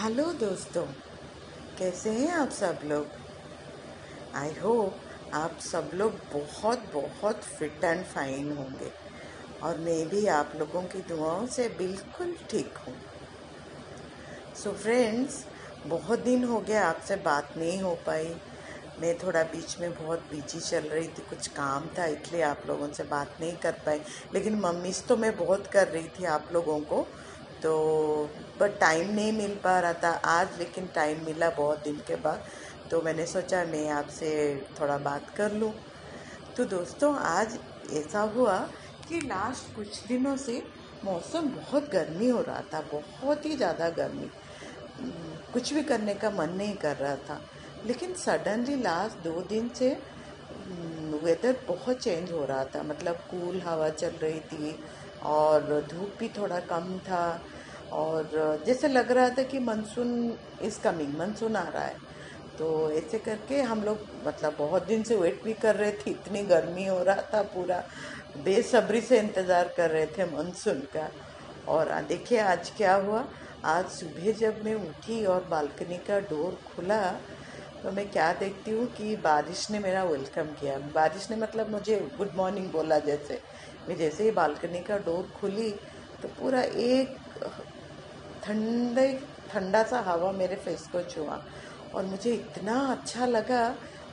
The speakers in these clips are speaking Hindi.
हेलो दोस्तों, कैसे हैं आप सब लोग? आई होप आप सब लोग बहुत बहुत फिट एंड फाइन होंगे और मैं भी आप लोगों की दुआओं से बिल्कुल ठीक हूँ। सो फ्रेंड्स बहुत दिन हो गया आपसे बात नहीं हो पाई। मैं थोड़ा बीच में बहुत बिज़ी चल रही थी, कुछ काम था, इसलिए आप लोगों से बात नहीं कर पाई। लेकिन मम्मीज तो मैं बहुत कर रही थी आप लोगों को तो बट टाइम नहीं मिल पा रहा था आज, लेकिन टाइम मिला बहुत दिन के बाद। तो मैंने सोचा, मैं आपसे थोड़ा बात कर लूँ। तो दोस्तों, आज ऐसा हुआ कि लास्ट कुछ दिनों से मौसम बहुत गर्मी हो रहा था, बहुत ही ज़्यादा गर्मी। कुछ भी करने का मन नहीं कर रहा था। लेकिन सडनली लास्ट दो दिन से वेदर बहुत चेंज हो रहा था। मतलब कूल हवा चल रही थी और धूप भी थोड़ा कम था। और जैसे लग रहा था कि मानसून इज़ कमिंग मानसून आ रहा है। तो ऐसे करके हम लोग मतलब बहुत दिन से वेट भी कर रहे थे, इतनी गर्मी हो रहा था पूरा। बेसब्री से इंतज़ार कर रहे थे मानसून का। और देखिए आज क्या हुआ, आज सुबह जब मैं उठी और बालकनी का डोर खुला तो मैं क्या देखती हूँ कि बारिश ने मेरा वेलकम किया। बारिश ने मतलब मुझे गुड मॉर्निंग बोला जैसे। मैं जैसे ही बालकनी का डोर खुली तो पूरा एक ठंडे ठंडा सा हवा मेरे फेस को छुआ और मुझे इतना अच्छा लगा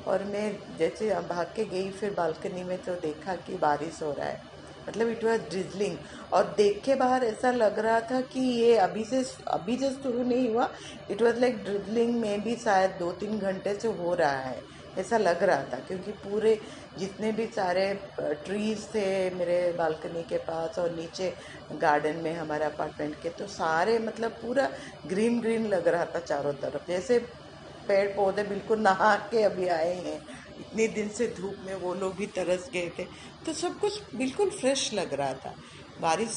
और मैं जैसे भाग के गई, फिर बालकनी में तो देखा कि बारिश हो रहा है। मतलब इट वॉज़ ड्रिजलिंग और देख के बाहर ऐसा लग रहा था कि ये अभी से अभी से शुरू नहीं हुआ। इट वॉज़ लाइक ड्रिजलिंग में भी शायद दो तीन घंटे से हो रहा है। ऐसा लग रहा था, क्योंकि पूरे जितने भी सारे ट्रीज थे मेरे बालकनी के पास और नीचे गार्डन में हमारे अपार्टमेंट के तो सारे मतलब पूरा ग्रीन ग्रीन लग रहा था चारों तरफ़। जैसे पेड़ पौधे बिल्कुल नहा के अभी आए हैं, इतने दिन से धूप में वो लोग भी तरस गए थे तो सब कुछ बिल्कुल फ्रेश लग रहा था। बारिश,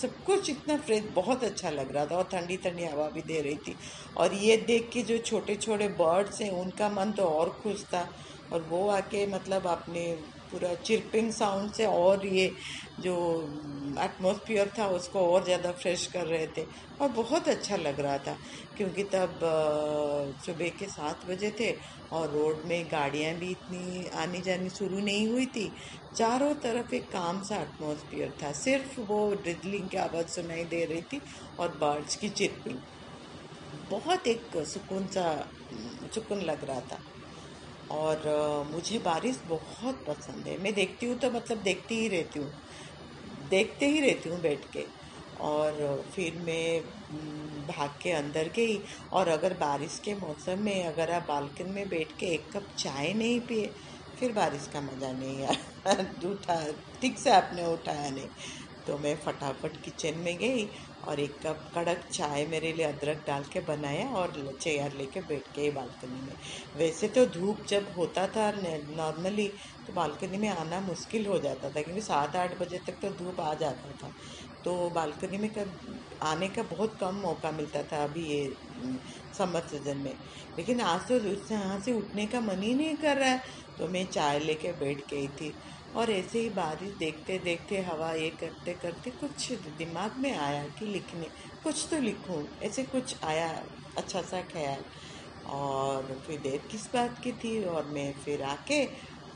सब कुछ इतना फ्रेश बहुत अच्छा लग रहा था और ठंडी ठंडी हवा भी दे रही थी। और ये देख के जो छोटे छोटे बर्ड्स हैं, उनका मन तो और खुश था। और वो आके मतलब अपने पूरा चिरपिंग साउंड से और ये जो एटमोसफियर था, उसको और ज़्यादा फ्रेश कर रहे थे। और बहुत अच्छा लग रहा था, क्योंकि तब सुबह के सात बजे थे और रोड में गाड़ियाँ भी इतनी आनी जानी शुरू नहीं हुई थी। चारों तरफ़ एक काम सा एटमोसफियर था। सिर्फ़ वो ड्रिजलिंग की आवाज़ सुनाई दे रही थी और बर्ड्स की चिरपिंग बहुत एक सुकून सा, सुकून लग रहा था। और मुझे बारिश बहुत पसंद है। मैं देखती हूँ तो मतलब देखती ही रहती हूँ। देखते ही रहती हूँ बैठ के। और फिर मैं भाग के अंदर गई और अगर बारिश के मौसम में अगर आप बालकन में बैठ के एक कप चाय नहीं पिए, फिर बारिश का मज़ा नहीं आया उठा, ठीक से आपने उठाया नहीं। तो मैं फटाफट किचन में गई और एक कप कड़क चाय मेरे लिए अदरक डाल के बनाया और चेयर लेके बैठ गई बालकनी में। वैसे तो धूप जब होता था नॉर्मली तो बालकनी में आना मुश्किल हो जाता था क्योंकि सात आठ बजे तक तो धूप आ जाता था। तो बालकनी में कब, आने का बहुत कम मौका मिलता था अभी ये समर सीज़न में। लेकिन आज तो यहाँ से उठने का मन ही नहीं कर रहा है। तो मैं चाय लेके बैठ गई थी। और ऐसे ही बारिश देखते देखते, हवा ये करते करते कुछ दिमाग में आया कि लिखने, कुछ तो लिखूं, ऐसे कुछ आया अच्छा सा ख्याल। और फिर देर किस बात की थी? और मैं फिर आके,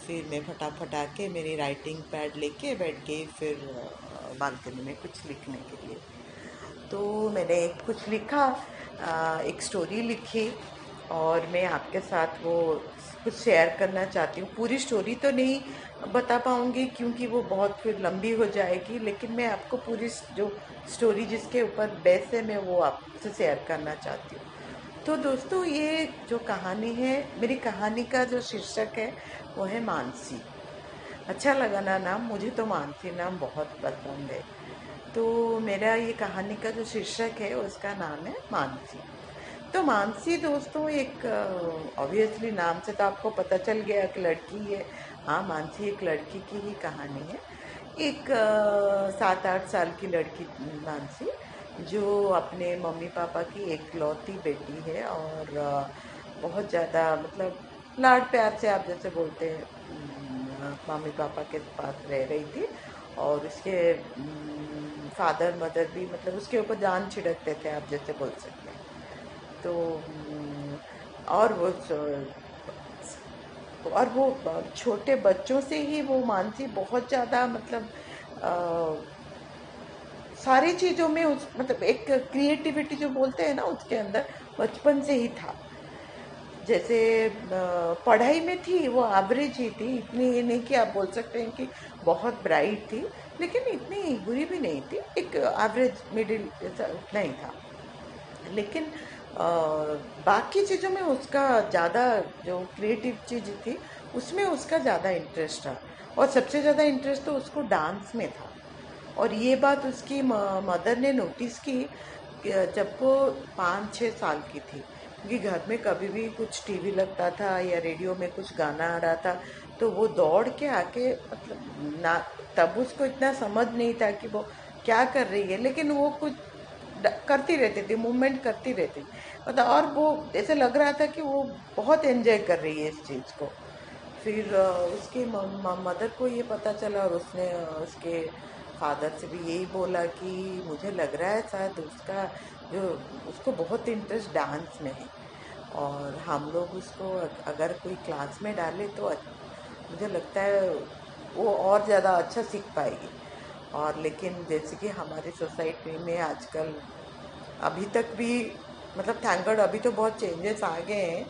फिर मैं फटाफट आके मेरी राइटिंग पैड लेके बैठ गई फिर बालकनी में कुछ लिखने के लिए। तो मैंने कुछ लिखा एक स्टोरी लिखी और मैं आपके साथ वो कुछ शेयर करना चाहती हूँ। पूरी स्टोरी तो नहीं बता पाऊँगी क्योंकि वो बहुत फिर लंबी हो जाएगी, लेकिन मैं आपको पूरी जो स्टोरी जिसके ऊपर बेस है, मैं वो आपसे शेयर करना चाहती हूँ। तो दोस्तों, ये जो कहानी है, मेरी कहानी का जो शीर्षक है, वो है मानसी। अच्छा लगा ना नाम, मुझे तो मानसी नाम बहुत पसंद है। तो मेरा ये कहानी का जो शीर्षक है, उसका नाम है मानसी। तो मानसी दोस्तों, एक ऑब्वियसली नाम से तो आपको पता चल गया एक लड़की है। हाँ मानसी एक लड़की की ही कहानी है। एक सात आठ साल की लड़की मानसी, जो अपने मम्मी पापा की एक लौती बेटी है और बहुत ज़्यादा मतलब लाड प्यार से आप जैसे बोलते हैं मम्मी पापा के पास रह रही थी और उसके फादर, मदर भी मतलब उसके ऊपर जान छिड़कते थे आप जैसे बोल सकते तो और वो और वो छोटे बच्चों से ही वो मानसी बहुत ज़्यादा मतलब आ, सारी चीज़ों में उस मतलब एक क्रिएटिविटी जो बोलते हैं ना उसके अंदर बचपन से ही था। जैसे पढ़ाई में थी वो एवरेज ही थी इतनी ये नहीं कि आप बोल सकते हैं कि बहुत ब्राइट थी लेकिन इतनी बुरी भी नहीं थी एक एवरेज मिडिल नहीं था। लेकिन बाकी चीज़ों में उसका ज़्यादा जो क्रिएटिव चीज़ थी, उसमें उसका ज़्यादा इंटरेस्ट था। और सबसे ज़्यादा इंटरेस्ट तो उसको डांस में था। और ये बात उसकी मदर ने नोटिस की जब वो पाँच छः साल की थी, क्योंकि घर में कभी भी कुछ टीवी लगता था या रेडियो में कुछ गाना आ रहा था तो वो दौड़ के आके मतलब ना, तब उसको इतना समझ नहीं था कि वो क्या कर रही है। लेकिन वो कुछ करती रहती थी मूवमेंट करती रहती मतलब और वो ऐसे लग रहा था कि वो बहुत एंजॉय कर रही है इस चीज़ को। फिर उसके मदर को ये पता चला और उसने उसके फादर से भी यही बोला कि मुझे लग रहा है शायद उसका जो, उसको बहुत इंटरेस्ट डांस में है। और हम लोग उसको अगर कोई क्लास में डाले तो मुझे लगता है वो और ज़्यादा अच्छा सीख पाएगी। और लेकिन जैसे कि हमारी सोसाइटी में आजकल अभी तक भी मतलब थैंक अभी तो बहुत चेंजेस आ गए हैं।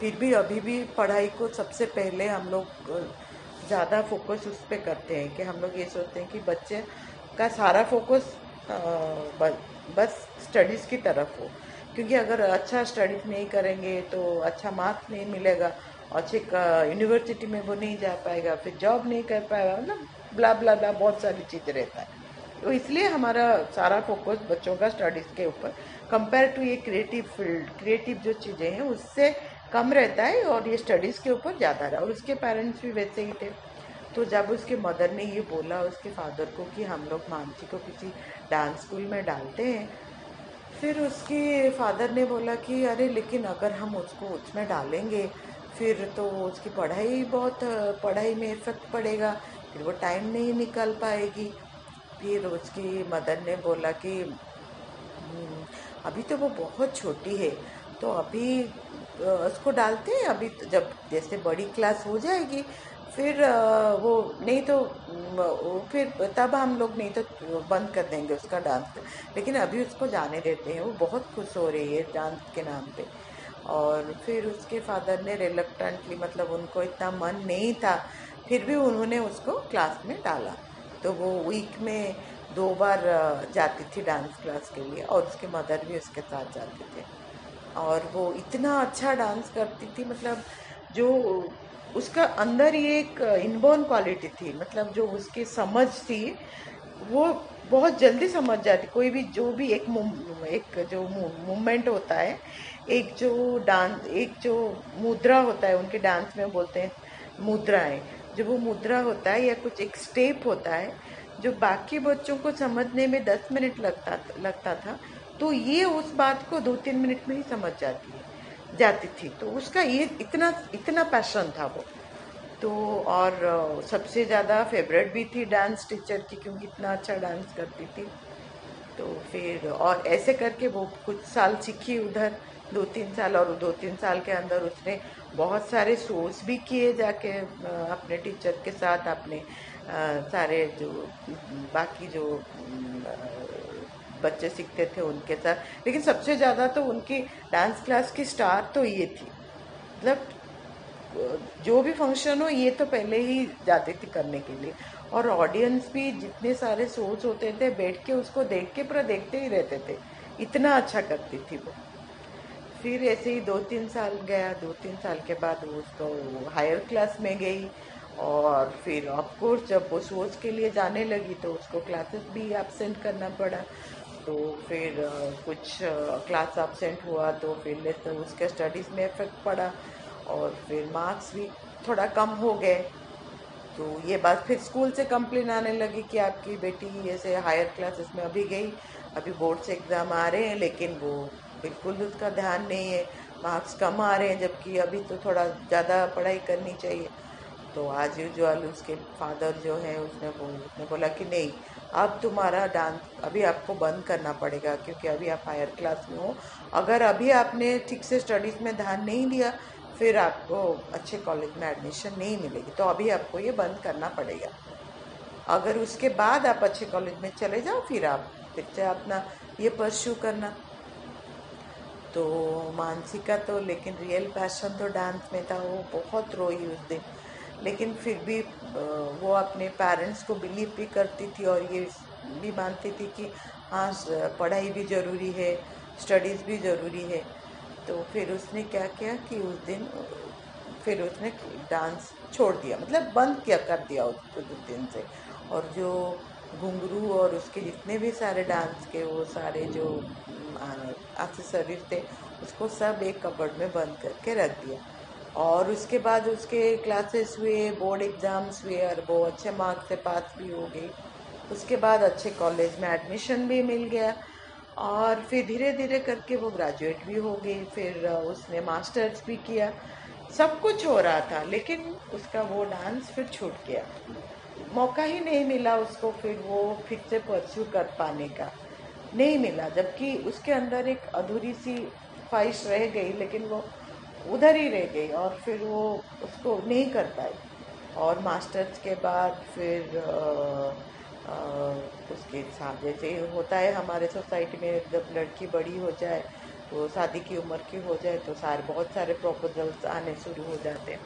फिर भी अभी भी पढ़ाई को सबसे पहले हम लोग ज़्यादा फोकस उस पर करते हैं कि हम लोग ये सोचते हैं कि बच्चे का सारा फोकस बस स्टडीज़ की तरफ़ हो। क्योंकि अगर अच्छा स्टडीज़ नहीं करेंगे तो अच्छा मार्क्स नहीं मिलेगा अच्छे यूनिवर्सिटी में वो नहीं जा पाएगा, फिर जॉब नहीं कर पाएगा मतलब ब्ला ब्ला ब्ला बहुत सारी चीज़ें रहता है। तो इसलिए हमारा सारा फोकस बच्चों का स्टडीज़ के ऊपर। कंपेयर टू ये क्रिएटिव फ़ील्ड क्रिएटिव जो चीज़ें हैं, उससे कम रहता है और ये स्टडीज़ के ऊपर ज़्यादा रहा। और उसके पेरेंट्स भी वैसे ही थे। तो जब उसके मदर ने ये बोला उसके फादर को कि हम लोग मानसी को किसी डांस स्कूल में डालते हैं, फिर उसके फादर ने बोला कि अरे लेकिन अगर हम उसको उसमें डालेंगे, फिर तो उसकी पढ़ाई बहुत, पढ़ाई में इफ़ेक्ट पड़ेगा। फिर वो टाइम नहीं निकल पाएगी। फिर उसकी मदर ने बोला कि हम्म, अभी तो वो बहुत छोटी है तो अभी उसको डालते हैं अभी तो जब जैसे बड़ी क्लास हो जाएगी फिर वो नहीं तो फिर तब हम लोग नहीं तो बंद कर देंगे उसका डांस लेकिन अभी उसको जाने देते हैं वो बहुत खुश हो रही है डांस के नाम पे। और फिर उसके फादर ने रिलक्टेंटली मतलब उनको इतना मन नहीं था फिर भी उन्होंने उसको क्लास में डाला। तो वो वीक में दो बार जाती थी डांस क्लास के लिए और उसके मदर भी उसके साथ जाते थे। और वो इतना अच्छा डांस करती थी मतलब जो उसका अंदर ये एक इनबोर्न क्वालिटी थी मतलब जो उसकी समझ थी, वो बहुत जल्दी समझ जाती। कोई भी, जो भी एक एक जो मूवमेंट होता है, एक जो डांस एक जो मुद्रा होता है, उनके डांस में बोलते हैं मुद्राएँ। जब वो मुद्रा होता है या कुछ एक स्टेप होता है, जो बाकी बच्चों को समझने में दस मिनट लगता लगता था तो ये उस बात को दो तीन मिनट में ही समझ जाती है जाती थी। तो उसका ये इतना इतना पैशन था वो। तो और सबसे ज़्यादा फेवरेट भी थी डांस टीचर की, क्योंकि इतना अच्छा डांस करती थी। तो फिर और ऐसे करके वो कुछ साल सीखी उधर। दो तीन साल और दो तीन साल के अंदर उसने बहुत सारे शोज़ भी किए जाके अपने टीचर के साथ, अपने सारे जो, बाकी जो बच्चे सीखते थे उनके साथ। लेकिन सबसे ज़्यादा तो उनकी डांस क्लास की स्टार तो ये थी। मतलब जो भी फ़ंक्शन हो, ये तो पहले ही जाती थी करने के लिए। और ऑडियंस भी जितने सारे शोज़ होते थे, बैठ के उसको देख के पूरा देखते ही रहते थे। इतना अच्छा करती थी वो। फिर ऐसे ही दो तीन साल गया, दो तीन साल के बाद वो उसको हायर क्लास में गई और फिर ऑफकोर्स जब वो सोच के लिए जाने लगी तो उसको क्लासेस भी एबसेंट करना पड़ा। तो फिर कुछ क्लास एबसेंट हुआ तो फिर तो उसके स्टडीज़ में इफ़ेक्ट पड़ा और फिर मार्क्स भी थोड़ा कम हो गए। तो ये बात फिर स्कूल से कंप्लेन आने लगी कि आपकी बेटी ऐसे हायर क्लासेस में अभी गई, अभी बोर्ड से एग्ज़ाम आ रहे हैं, लेकिन वो बिल्कुल उसका ध्यान नहीं है मार्क्स कम आ रहे हैं, जबकि अभी तो थोड़ा ज़्यादा पढ़ाई करनी चाहिए। तो आज यूजल उसके फादर जो है, उसने बोल, उसने बोला कि नहीं, अब तुम्हारा डांस अभी आपको बंद करना पड़ेगा, क्योंकि अभी आप हायर क्लास में हो। अगर अभी आपने ठीक से स्टडीज़ में ध्यान नहीं दिया, फिर आपको अच्छे कॉलेज में एडमिशन नहीं मिलेगी। तो अभी आपको ये बंद करना पड़ेगा। अगर उसके बाद आप अच्छे कॉलेज में चले जाओ, फिर आप, फिर से अपना ये परस्यू करना। तो मानसिका तो लेकिन रियल पैशन तो डांस में था, वो बहुत रोई उस दिन। लेकिन फिर भी वो अपने पेरेंट्स को बिलीव भी करती थी और ये भी मानती थी कि हाँ पढ़ाई भी ज़रूरी है स्टडीज़ भी ज़रूरी है। तो फिर उसने क्या किया कि उस दिन, फिर उसने डांस छोड़ दिया मतलब बंद किया, कर दिया उस दिन से। और जो घुंघरू और उसके जितने भी सारे डांस के, वो सारे जो एक्सेसरीज थे, उसको सब एक कबर्ड में बंद करके रख दिया। और उसके बाद उसके क्लासेस हुए बोर्ड एग्ज़ाम्स हुए, और वो अच्छे मार्क्स से पास भी हो गई। उसके बाद अच्छे कॉलेज में एडमिशन भी मिल गया। और फिर धीरे धीरे करके वो ग्रेजुएट भी हो गई। फिर उसने मास्टर्स भी किया। सब कुछ हो रहा था, लेकिन उसका वो डांस फिर छूट गया। मौका ही नहीं मिला उसको फिर वो फिर से परस्यू कर पाने का। नहीं मिला जबकि उसके अंदर एक अधूरी सी ख्वाहिश रह गई लेकिन वो उधर ही रह गई और फिर वो उसको नहीं कर पाई। और मास्टर्स के बाद फिर आ, आ, उसके साथ जैसे होता है हमारे सोसाइटी में जब लड़की बड़ी हो जाए तो शादी की उम्र की हो जाए तो सारे बहुत सारे प्रपोजल्स आने शुरू हो जाते हैं।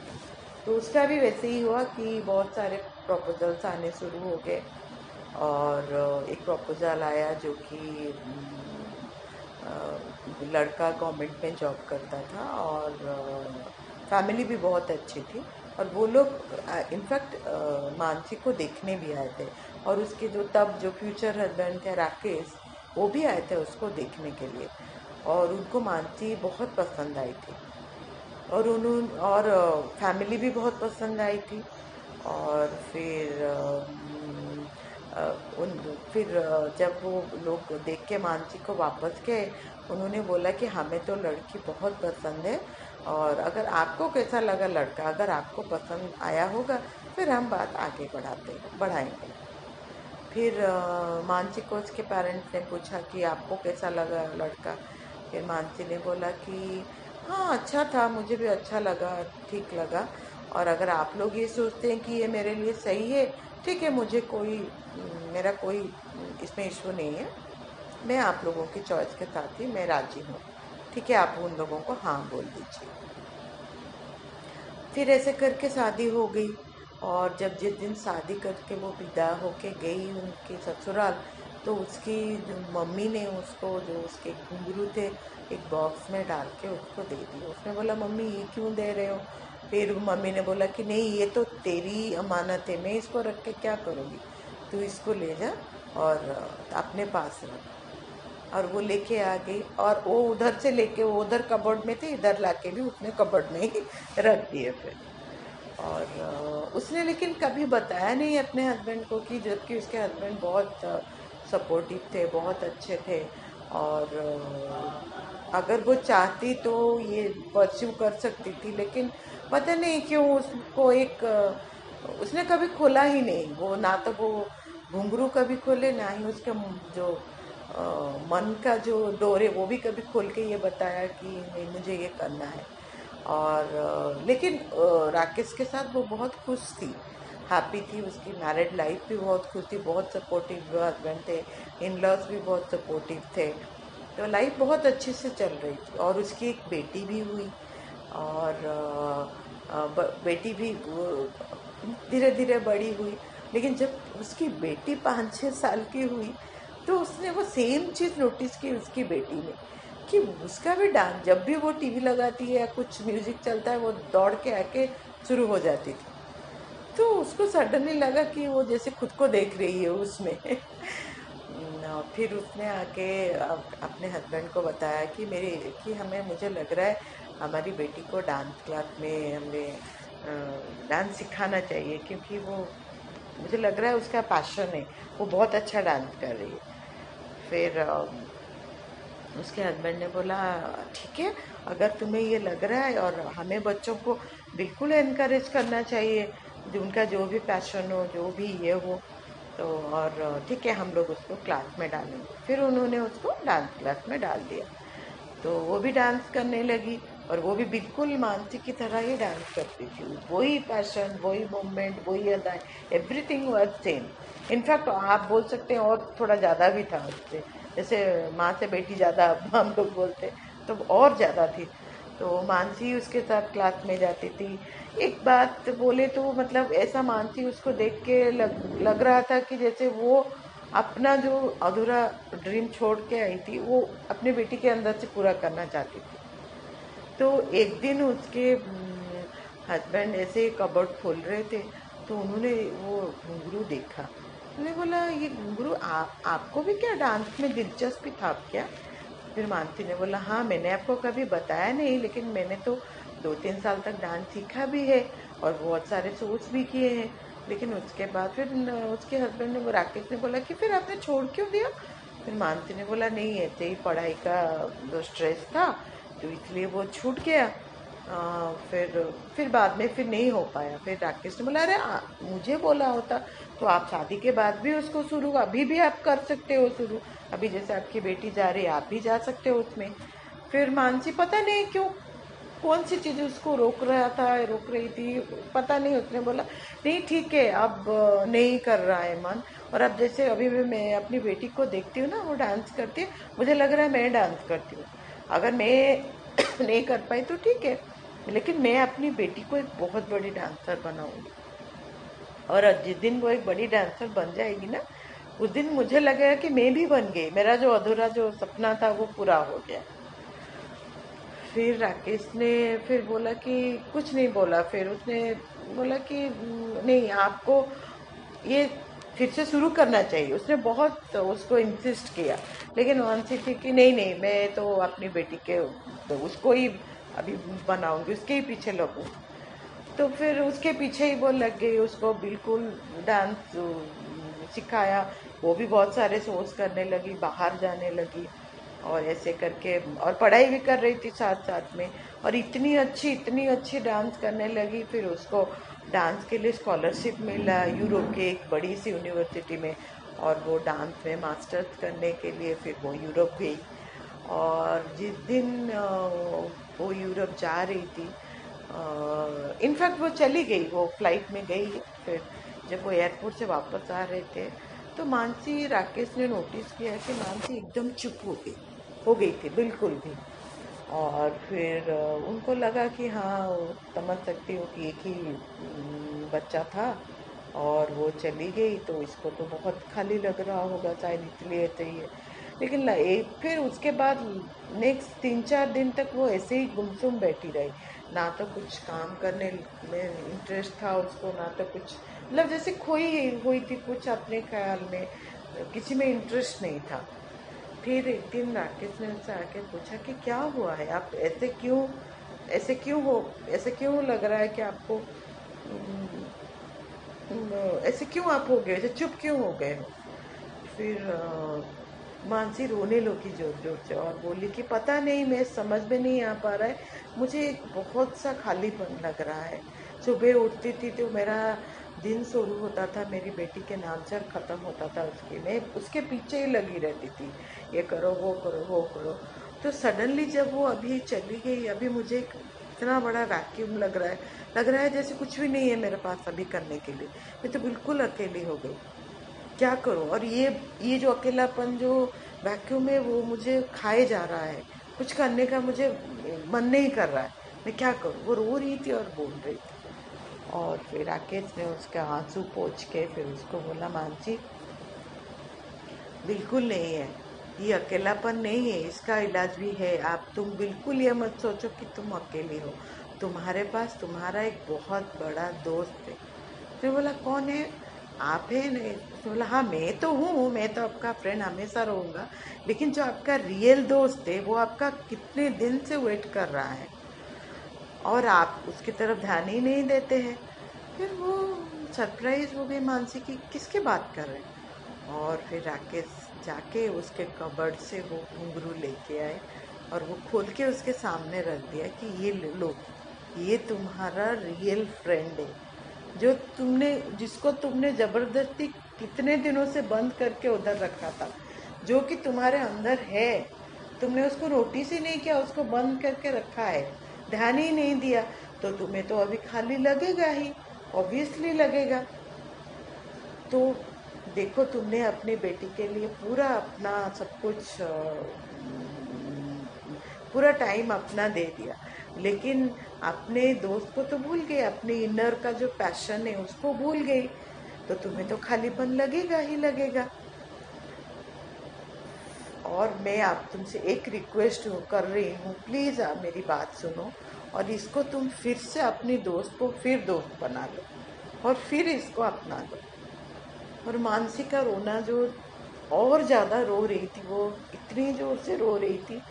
तो उसका भी वैसे ही हुआ कि बहुत सारे प्रपोजल्स आने शुरू हो गए। और एक प्रपोज़ल आया जो कि लड़का गवर्नमेंट में जॉब करता था और फैमिली भी बहुत अच्छी थी और वो लोग इनफैक्ट मानसी को देखने भी आए थे और उसके जो तब जो फ्यूचर हस्बैंड थे राकेश, वो भी आए थे उसको देखने के लिए और उनको मानसी बहुत पसंद आई थी और उन्होंने, और फैमिली भी बहुत पसंद आई थी और फिर उन फिर जब वो लोग देख के मानसी को वापस गए, उन्होंने बोला कि हमें तो लड़की बहुत पसंद है और अगर आपको कैसा लगा लड़का, अगर आपको पसंद आया होगा, फिर हम बात आगे बढ़ाते, बढ़ाएँगे। फिर मानसी को उसके पेरेंट्स ने पूछा कि आपको कैसा लगा लड़का? फिर मानसी ने बोला कि हाँ अच्छा था, मुझे भी अच्छा लगा, ठीक लगा। और अगर आप लोग ये सोचते हैं कि ये मेरे लिए सही है ठीक है, मुझे कोई, मेरा कोई इसमें इशू नहीं है। मैं आप लोगों की चॉइस के साथ ही मैं राज़ी हूँ। ठीक है, आप उन लोगों को हाँ बोल दीजिए। फिर ऐसे करके शादी हो गई और जब जिस दिन शादी करके वो विदा होके गई उनके ससुराल तो उसकी मम्मी ने उसको, जो उसके घुंघरू थे, एक बॉक्स में डाल के उसको दे दिया। उसने बोला, मम्मी, ये क्यों दे रहे हो? फिर मम्मी ने बोला कि नहीं, ये तो तेरी अमानत है, मैं इसको रख के क्या करूँगी? तू इसको ले जा और अपने पास रख। और वो लेके आ गई और वो उधर से लेके, वो उधर कबर्ड में थे, इधर ला के भी उसने कबर्ड में ही रख दिए फिर। और उसने लेकिन कभी बताया नहीं अपने हस्बैंड को कि जबकि उसके हस्बैंड बहुत सपोर्टिव थे, बहुत अच्छे थे। और अगर वो चाहती तो ये परस्यू कर सकती थी, लेकिन पता नहीं क्यों उसको एक उसने कभी खोला ही नहीं। वो ना तो वो घुंघरू कभी खोले ना ही उसके जो आ, मन का जो डोर है वो भी कभी खोल के ये बताया कि नहीं मुझे ये करना है। और लेकिन राकेश के साथ वो बहुत खुश थी। हैप्पी थी उसकी मैरिड लाइफ भी बहुत खुश थी बहुत सपोर्टिव हस्बैंड थे इन लॉज भी बहुत सपोर्टिव थे। तो लाइफ बहुत अच्छे से चल रही थी और उसकी एक बेटी भी हुई। और बेटी भी धीरे धीरे बड़ी हुई। लेकिन जब उसकी बेटी पाँच छः साल की हुई तो उसने वो सेम चीज़ नोटिस की उसकी बेटी में कि उसका भी डांस जब भी वो टीवी लगाती है या कुछ म्यूज़िक चलता है, वो दौड़ के आके शुरू हो जाती थी। तो उसको सडनली लगा कि वो जैसे खुद को देख रही है उसमें। फिर उसने आके अपने हस्बैंड को बताया कि मेरे, कि हमें, मुझे लग रहा है हमारी बेटी को डांस क्लास में हमें डांस सिखाना चाहिए क्योंकि वो, मुझे लग रहा है उसका पैशन है। वो बहुत अच्छा डांस कर रही है। फिर उसके हस्बैंड ने बोला, ठीक है, अगर तुम्हें ये लग रहा है और हमें बच्चों को बिल्कुल इनक्रेज करना चाहिए, जो उनका जो भी पैशन हो, जो भी ये हो तो और ठीक है, हम लोग उसको क्लास में डालेंगे। फिर उन्होंने उसको डांस क्लास में डाल दिया। तो वो भी डांस करने लगी। और वो भी बिल्कुल मानसी की तरह ही डांस करती थी। वही पैशन वही मूवमेंट वही अदाएँ everything was same in fact आप बोल सकते हैं और थोड़ा ज़्यादा भी था उससे जैसे माँ से बेटी ज़्यादा हम लोग बोलते तो और ज़्यादा थी। तो मानसी उसके साथ क्लास में जाती थी। एक बात बोले तो मतलब ऐसा मानसी उसको देख के लग लग रहा था कि जैसे वो अपना जो अधूरा ड्रीम छोड़ के आई थी, वो अपनी बेटी के अंदर से पूरा करना चाहती थी। तो एक दिन उसके हस्बैंड ऐसे कबर्ड खोल रहे थे तो उन्होंने वो घुंघरू देखा। उन्होंने बोला, ये घुंघरू आपको भी क्या डांस में दिलचस्पी था क्या? फिर मानसी ने बोला हाँ मैंने आपको कभी बताया नहीं, लेकिन मैंने तो दो तीन साल तक डांस सीखा भी है और बहुत सारे शोज़ भी किए हैं। लेकिन उसके बाद फिर उसके हस्बैंड ने, वो राकेश ने बोला कि फिर आपने छोड़ क्यों दिया? फिर मानसी ने बोला, नहीं, ऐसे ही पढ़ाई का, जो स्ट्रेस था तो इसलिए वो छूट गया। आ, फिर फिर बाद में फिर नहीं हो पाया। फिर राकेश ने बोला अरे मुझे बोला होता तो आप शादी के बाद भी उसको शुरू अभी भी आप कर सकते हो शुरू। अभी जैसे आपकी बेटी जा रही है आप भी जा सकते हो उसमें। फिर मानसी पता नहीं क्यों कौन सी चीज़ उसको रोक रहा था रोक रही थी पता नहीं। उसने बोला नहीं ठीक है अब नहीं कर रहा है मन। और अब जैसे अभी भी मैं अपनी बेटी को देखती हूँ ना वो डांस करती है मुझे लग रहा है मैं डांस करती हूँ। अगर मैं नहीं कर पाई तो ठीक है। लेकिन मैं अपनी बेटी को एक बहुत बड़ी डांसर बनाऊँगी। और जिस दिन वो एक बड़ी डांसर बन जाएगी ना, उस दिन मुझे लगेगा कि मैं भी बन गई। मेरा जो अधूरा जो सपना था, वो पूरा हो गया। फिर राकेश ने फिर बोला कि कुछ नहीं बोला। फिर उसने बोला कि, नहीं, आपको ये फिर से शुरू करना चाहिए। उसने बहुत, उसको इंसिस्ट किया। लेकिन मानसी थी कि नहीं नहीं, मैं तो अपनी बेटी के तो उसको ही अभी बनाऊँगी, उसके ही पीछे लगूँ। तो फिर उसके पीछे ही वो लग गई, उसको बिल्कुल डांस सिखाया। वो भी बहुत सारे सोर्स करने लगी, बाहर जाने लगी, और ऐसे करके, और पढ़ाई भी कर रही थी साथ साथ में। और इतनी अच्छी इतनी अच्छी डांस करने लगी, फिर उसको डांस के लिए स्कॉलरशिप मिला, यूरोप के एक बड़ी सी यूनिवर्सिटी में, और वो डांस में मास्टर्स करने के लिए फिर वो यूरोप गई। और जिस दिन वो यूरोप जा रही थी इनफैक्ट वो चली गई, वो फ़्लाइट में गई फिर जब वो एयरपोर्ट से वापस आ रहे थे तो मानसी राकेश ने नोटिस किया कि मानसी एकदम चुप हो गई हो गई थी, बिल्कुल भी। और फिर उनको लगा कि हाँ समझ सकती हूँ कि एक ही बच्चा था और वो चली गई तो इसको तो बहुत खाली लग रहा होगा, शायद इसलिए चाहिए लेकिन एक फिर उसके बाद नेक्स्ट तीन चार दिन तक वो ऐसे ही गुमसुम बैठी रही। ना तो कुछ काम करने में इंटरेस्ट था उसको, ना तो कुछ मतलब जैसे खोई हुई थी कुछ अपने ख्याल में, किसी में इंटरेस्ट नहीं था। फिर एक दिन राकेश ने उनसे आके पूछा कि क्या हुआ है? आप ऐसे क्यों ऐसे क्यों हो, ऐसे क्यों लग रहा है कि आपको ऐसे क्यों आप हो गए ऐसे चुप क्यों हो गए हो? फिर मानसी रोने लगी ज़ोर ज़ोर से और बोली कि पता नहीं, मैं समझ में नहीं आ पा रहा है। मुझे एक बहुत सा खालीपन लग रहा है। सुबह उठती थी तो मेरा दिन शुरू होता था, मेरी बेटी के नाम से ख़त्म होता था उसकी मैं, उसके पीछे ही लगी रहती थी। ये करो, वो करो वो करो। तो सडनली जब वो अभी चली गई, अभी मुझे इतना बड़ा वैक्यूम लग रहा है। लग रहा है जैसे कुछ भी नहीं है मेरे पास अभी करने के लिए। मैं तो बिल्कुल अकेली हो गई। क्या करूँ? और ये ये जो अकेलापन, जो वैक्यूम है, वो मुझे खाए जा रहा है। कुछ करने का मुझे मन नहीं कर रहा है। मैं क्या करूँ? वो रो रही थी और बोल रही थी। और फिर राकेश ने उसके आँसू पोछ के फिर उसको बोला मानसी बिल्कुल नहीं है। ये अकेलापन नहीं है, इसका इलाज भी है। आप तुम बिल्कुल ये मत सोचो कि तुम अकेली हो। तुम्हारे पास तुम्हारा एक बहुत बड़ा दोस्त है। फिर बोला, कौन है? आप है नहीं तो बोला हाँ मैं तो हूँ, मैं तो आपका फ्रेंड हमेशा रहूँगा। लेकिन जो आपका रियल दोस्त है, वो आपका कितने दिन से वेट कर रहा है? और आप उसकी तरफ़ ध्यान ही नहीं देते हैं। फिर वो सरप्राइज़ हो गई मानसी की किसकी बात कर रहे हैं? और फिर राकेश जाके उसके कबर्ड से वो घुंघरू लेके आए और वो खोल के उसके सामने रख दिया कि ये लो ये तुम्हारा रियल फ्रेंड है। जो तुमने, जिसको तुमने ज़बरदस्ती कितने दिनों से बंद करके उधर रखा था, जो कि तुम्हारे अंदर है, तुमने उसको नोटिस ही नहीं किया, उसको बंद करके रखा है। ध्यान ही नहीं दिया। तो तुम्हें तो अभी खाली लगेगा ही ऑब्वियसली लगेगा। तो देखो, तुमने अपनी बेटी के लिए पूरा अपना सब कुछ पूरा टाइम अपना दे दिया। लेकिन अपने दोस्त को तो भूल गए अपने इनर का जो पैशन है, उसको भूल गई। तो तुम्हें तो खालीपन लगेगा ही लगेगा। और मैं आप तुमसे एक रिक्वेस्ट कर रही हूँ प्लीज़ आप मेरी बात सुनो और इसको तुम फिर से अपनी दोस्त को फिर दोस्त बना लो और फिर इसको अपना लो। और मानसी का रोना जो और ज़्यादा रो रही थी, वो इतनी ज़ोर से रो रही थी,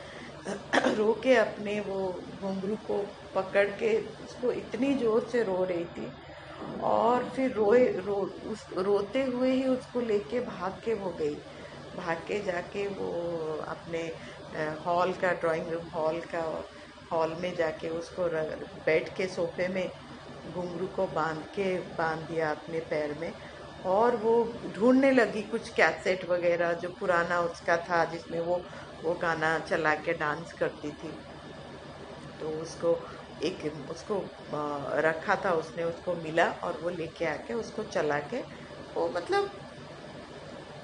रो के अपने वो घुंघरू को पकड़ के उसको इतनी ज़ोर से रो रही थी और फिर रोए, रो, उस, रोते हुए ही उसको लेके भाग के वो गई। भाग के जाके वो अपने हॉल का, ड्राइंग रूम हॉल का, हॉल में जाके उसको बैठ के सोफे में घुंघरू को बाँध के, बाँध दिया अपने पैर में और वो ढूँढने लगी कुछ कैसेट वगैरह जो पुराना उसका था जिसमें वो वो गाना चला के डांस करती थी। तो उसको एक, उसको रखा था उसने, उसको मिला और वो लेके आके उसको चला के वो मतलब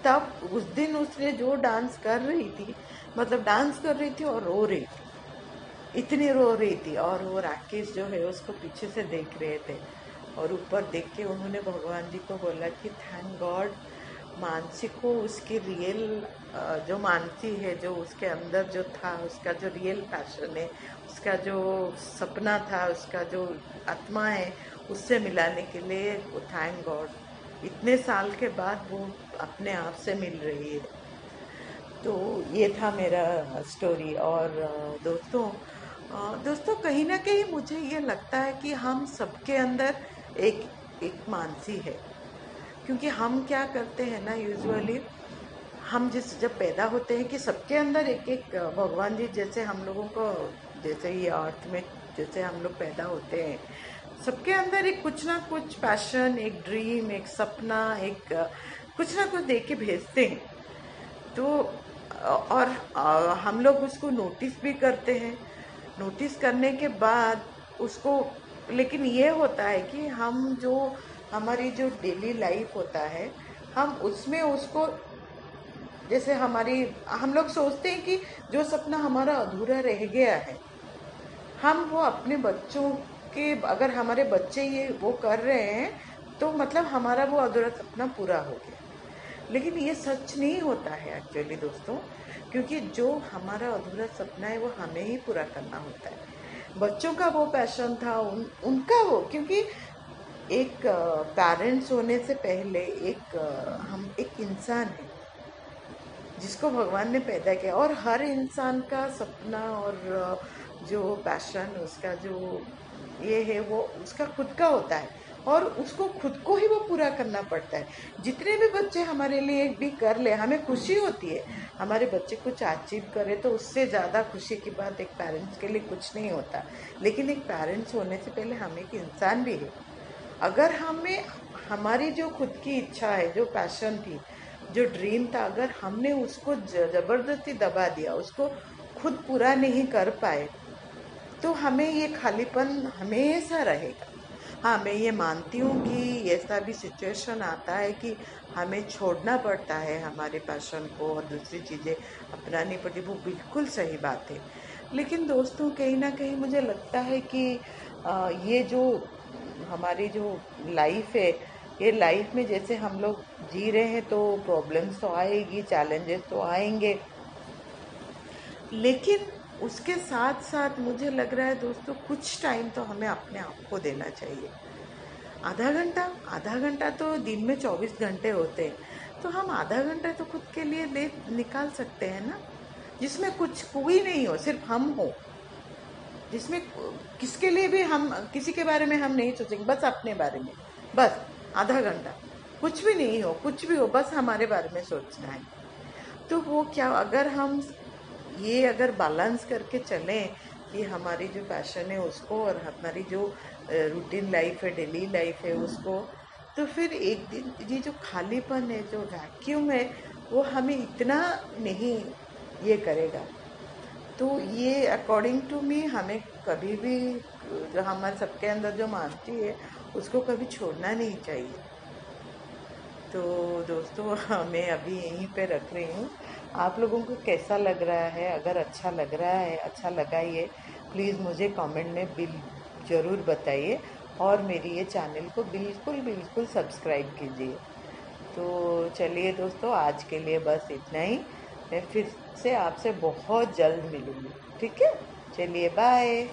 तब उस दिन उसने जो डांस कर रही थी मतलब डांस कर रही थी और रो रही थी। इतनी रो रही थी और वो राकेश जो है उसको पीछे से देख रहे थे और ऊपर देख के उन्होंने भगवान जी को बोला कि थैंक गॉड मानसी को उसकी रियल जो मानसी है, जो उसके अंदर जो था, उसका जो रियल पैशन है, उसका जो सपना था, उसका जो आत्मा है, उससे मिलाने के लिए थैंक गॉड इतने साल के बाद वो अपने आप से मिल रही है। तो ये था मेरा स्टोरी और दोस्तों दोस्तों, कहीं ना कहीं मुझे ये लगता है कि हम सबके अंदर एक एक मानसी है। क्योंकि हम क्या करते हैं ना यूजुअली हम जिस, जब पैदा होते हैं कि सबके अंदर एक एक भगवान जी जैसे हम लोगों को, जैसे ये अर्थ में जैसे हम लोग पैदा होते हैं, सबके अंदर एक कुछ ना कुछ पैशन एक ड्रीम एक सपना, एक कुछ ना कुछ दे के भेजते हैं। तो और हम लोग उसको नोटिस भी करते हैं। नोटिस करने के बाद उसको, लेकिन ये होता है कि हम जो, हमारी जो डेली लाइफ होता है, हम उसमें उसको, जैसे हमारी, हम लोग सोचते हैं कि जो सपना हमारा अधूरा रह गया है, हम वो अपने बच्चों के, अगर हमारे बच्चे ये वो कर रहे हैं तो मतलब हमारा वो अधूरा सपना पूरा हो गया। लेकिन ये सच नहीं होता है एक्चुअली दोस्तों, क्योंकि जो हमारा अधूरा सपना है वो हमें ही पूरा करना होता है। बच्चों का वो पैशन था, उन, उनका वो, क्योंकि एक पेरेंट्स होने से पहले एक हम एक इंसान है, जिसको भगवान ने पैदा किया। और हर इंसान का सपना और जो पैशन उसका जो ये है, वो, उसका खुद का होता है। और उसको खुद को ही वो पूरा करना पड़ता है। जितने भी बच्चे हमारे लिए भी कर ले, हमें खुशी होती है। हमारे बच्चे कुछ अचीव करे तो उससे ज़्यादा खुशी की बात एक पेरेंट्स के लिए कुछ नहीं होता। लेकिन एक पेरेंट्स होने से पहले हम एक इंसान भी है। अगर हमें, हमारी जो खुद की इच्छा है, जो पैशन थी, जो ड्रीम था, अगर हमने उसको ज़बरदस्ती दबा दिया, उसको खुद पूरा नहीं कर पाए तो हमें ये खालीपन हमेशा रहेगा। हाँ मैं ये मानती हूँ कि ऐसा भी सिचुएशन आता है कि हमें छोड़ना पड़ता है हमारे पैशन को और दूसरी चीज़ें अपनानी पड़ती, वो बिल्कुल सही बात है। लेकिन दोस्तों, कहीं ना कहीं मुझे लगता है कि ये जो हमारी जो लाइफ है, ये लाइफ में जैसे हम लोग जी रहे हैं तो प्रॉब्लम्स तो आएगी चैलेंजेस तो आएँगे। लेकिन उसके साथ साथ मुझे लग रहा है दोस्तों, कुछ टाइम तो हमें अपने आप को देना चाहिए। आधा घंटा? आधा घंटा तो दिन में चौबीस घंटे होते हैं। तो हम आधा घंटा तो खुद के लिए ले, निकाल सकते हैं ना? जिसमें कुछ कोई नहीं हो, सिर्फ़ हम हो। जिसमें किसके लिए भी हम, किसी के बारे में हम नहीं सोचेंगे, बस अपने बारे में। बस, आधा घंटा। कुछ भी नहीं हो, कुछ भी हो, बस हमारे बारे में सोचना है। तो वो क्या, अगर हम ये अगर बैलेंस करके चलें कि हमारी जो पैशन है उसको और हमारी जो रूटीन लाइफ है डेली लाइफ है उसको तो फिर एक दिन ये जो खालीपन है, जो वैक्यूम है, वो हमें इतना नहीं ये करेगा। तो ये अकॉर्डिंग टू मी हमें कभी भी, जो हमारे सबके अंदर जो मानती है, उसको कभी छोड़ना नहीं चाहिए। तो दोस्तों, मैं अभी यहीं पे रख रही हूँ। आप लोगों को कैसा लग रहा है? अगर अच्छा लग रहा है अच्छा लगा ये प्लीज़ मुझे कमेंट में बिल ज़रूर बताइए और मेरी ये चैनल को बिल्कुल बिल्कुल सब्सक्राइब कीजिए। तो चलिए दोस्तों, आज के लिए बस इतना ही। मैं फिर से आपसे बहुत जल्द मिलूँगी। ठीक है? चलिए बाय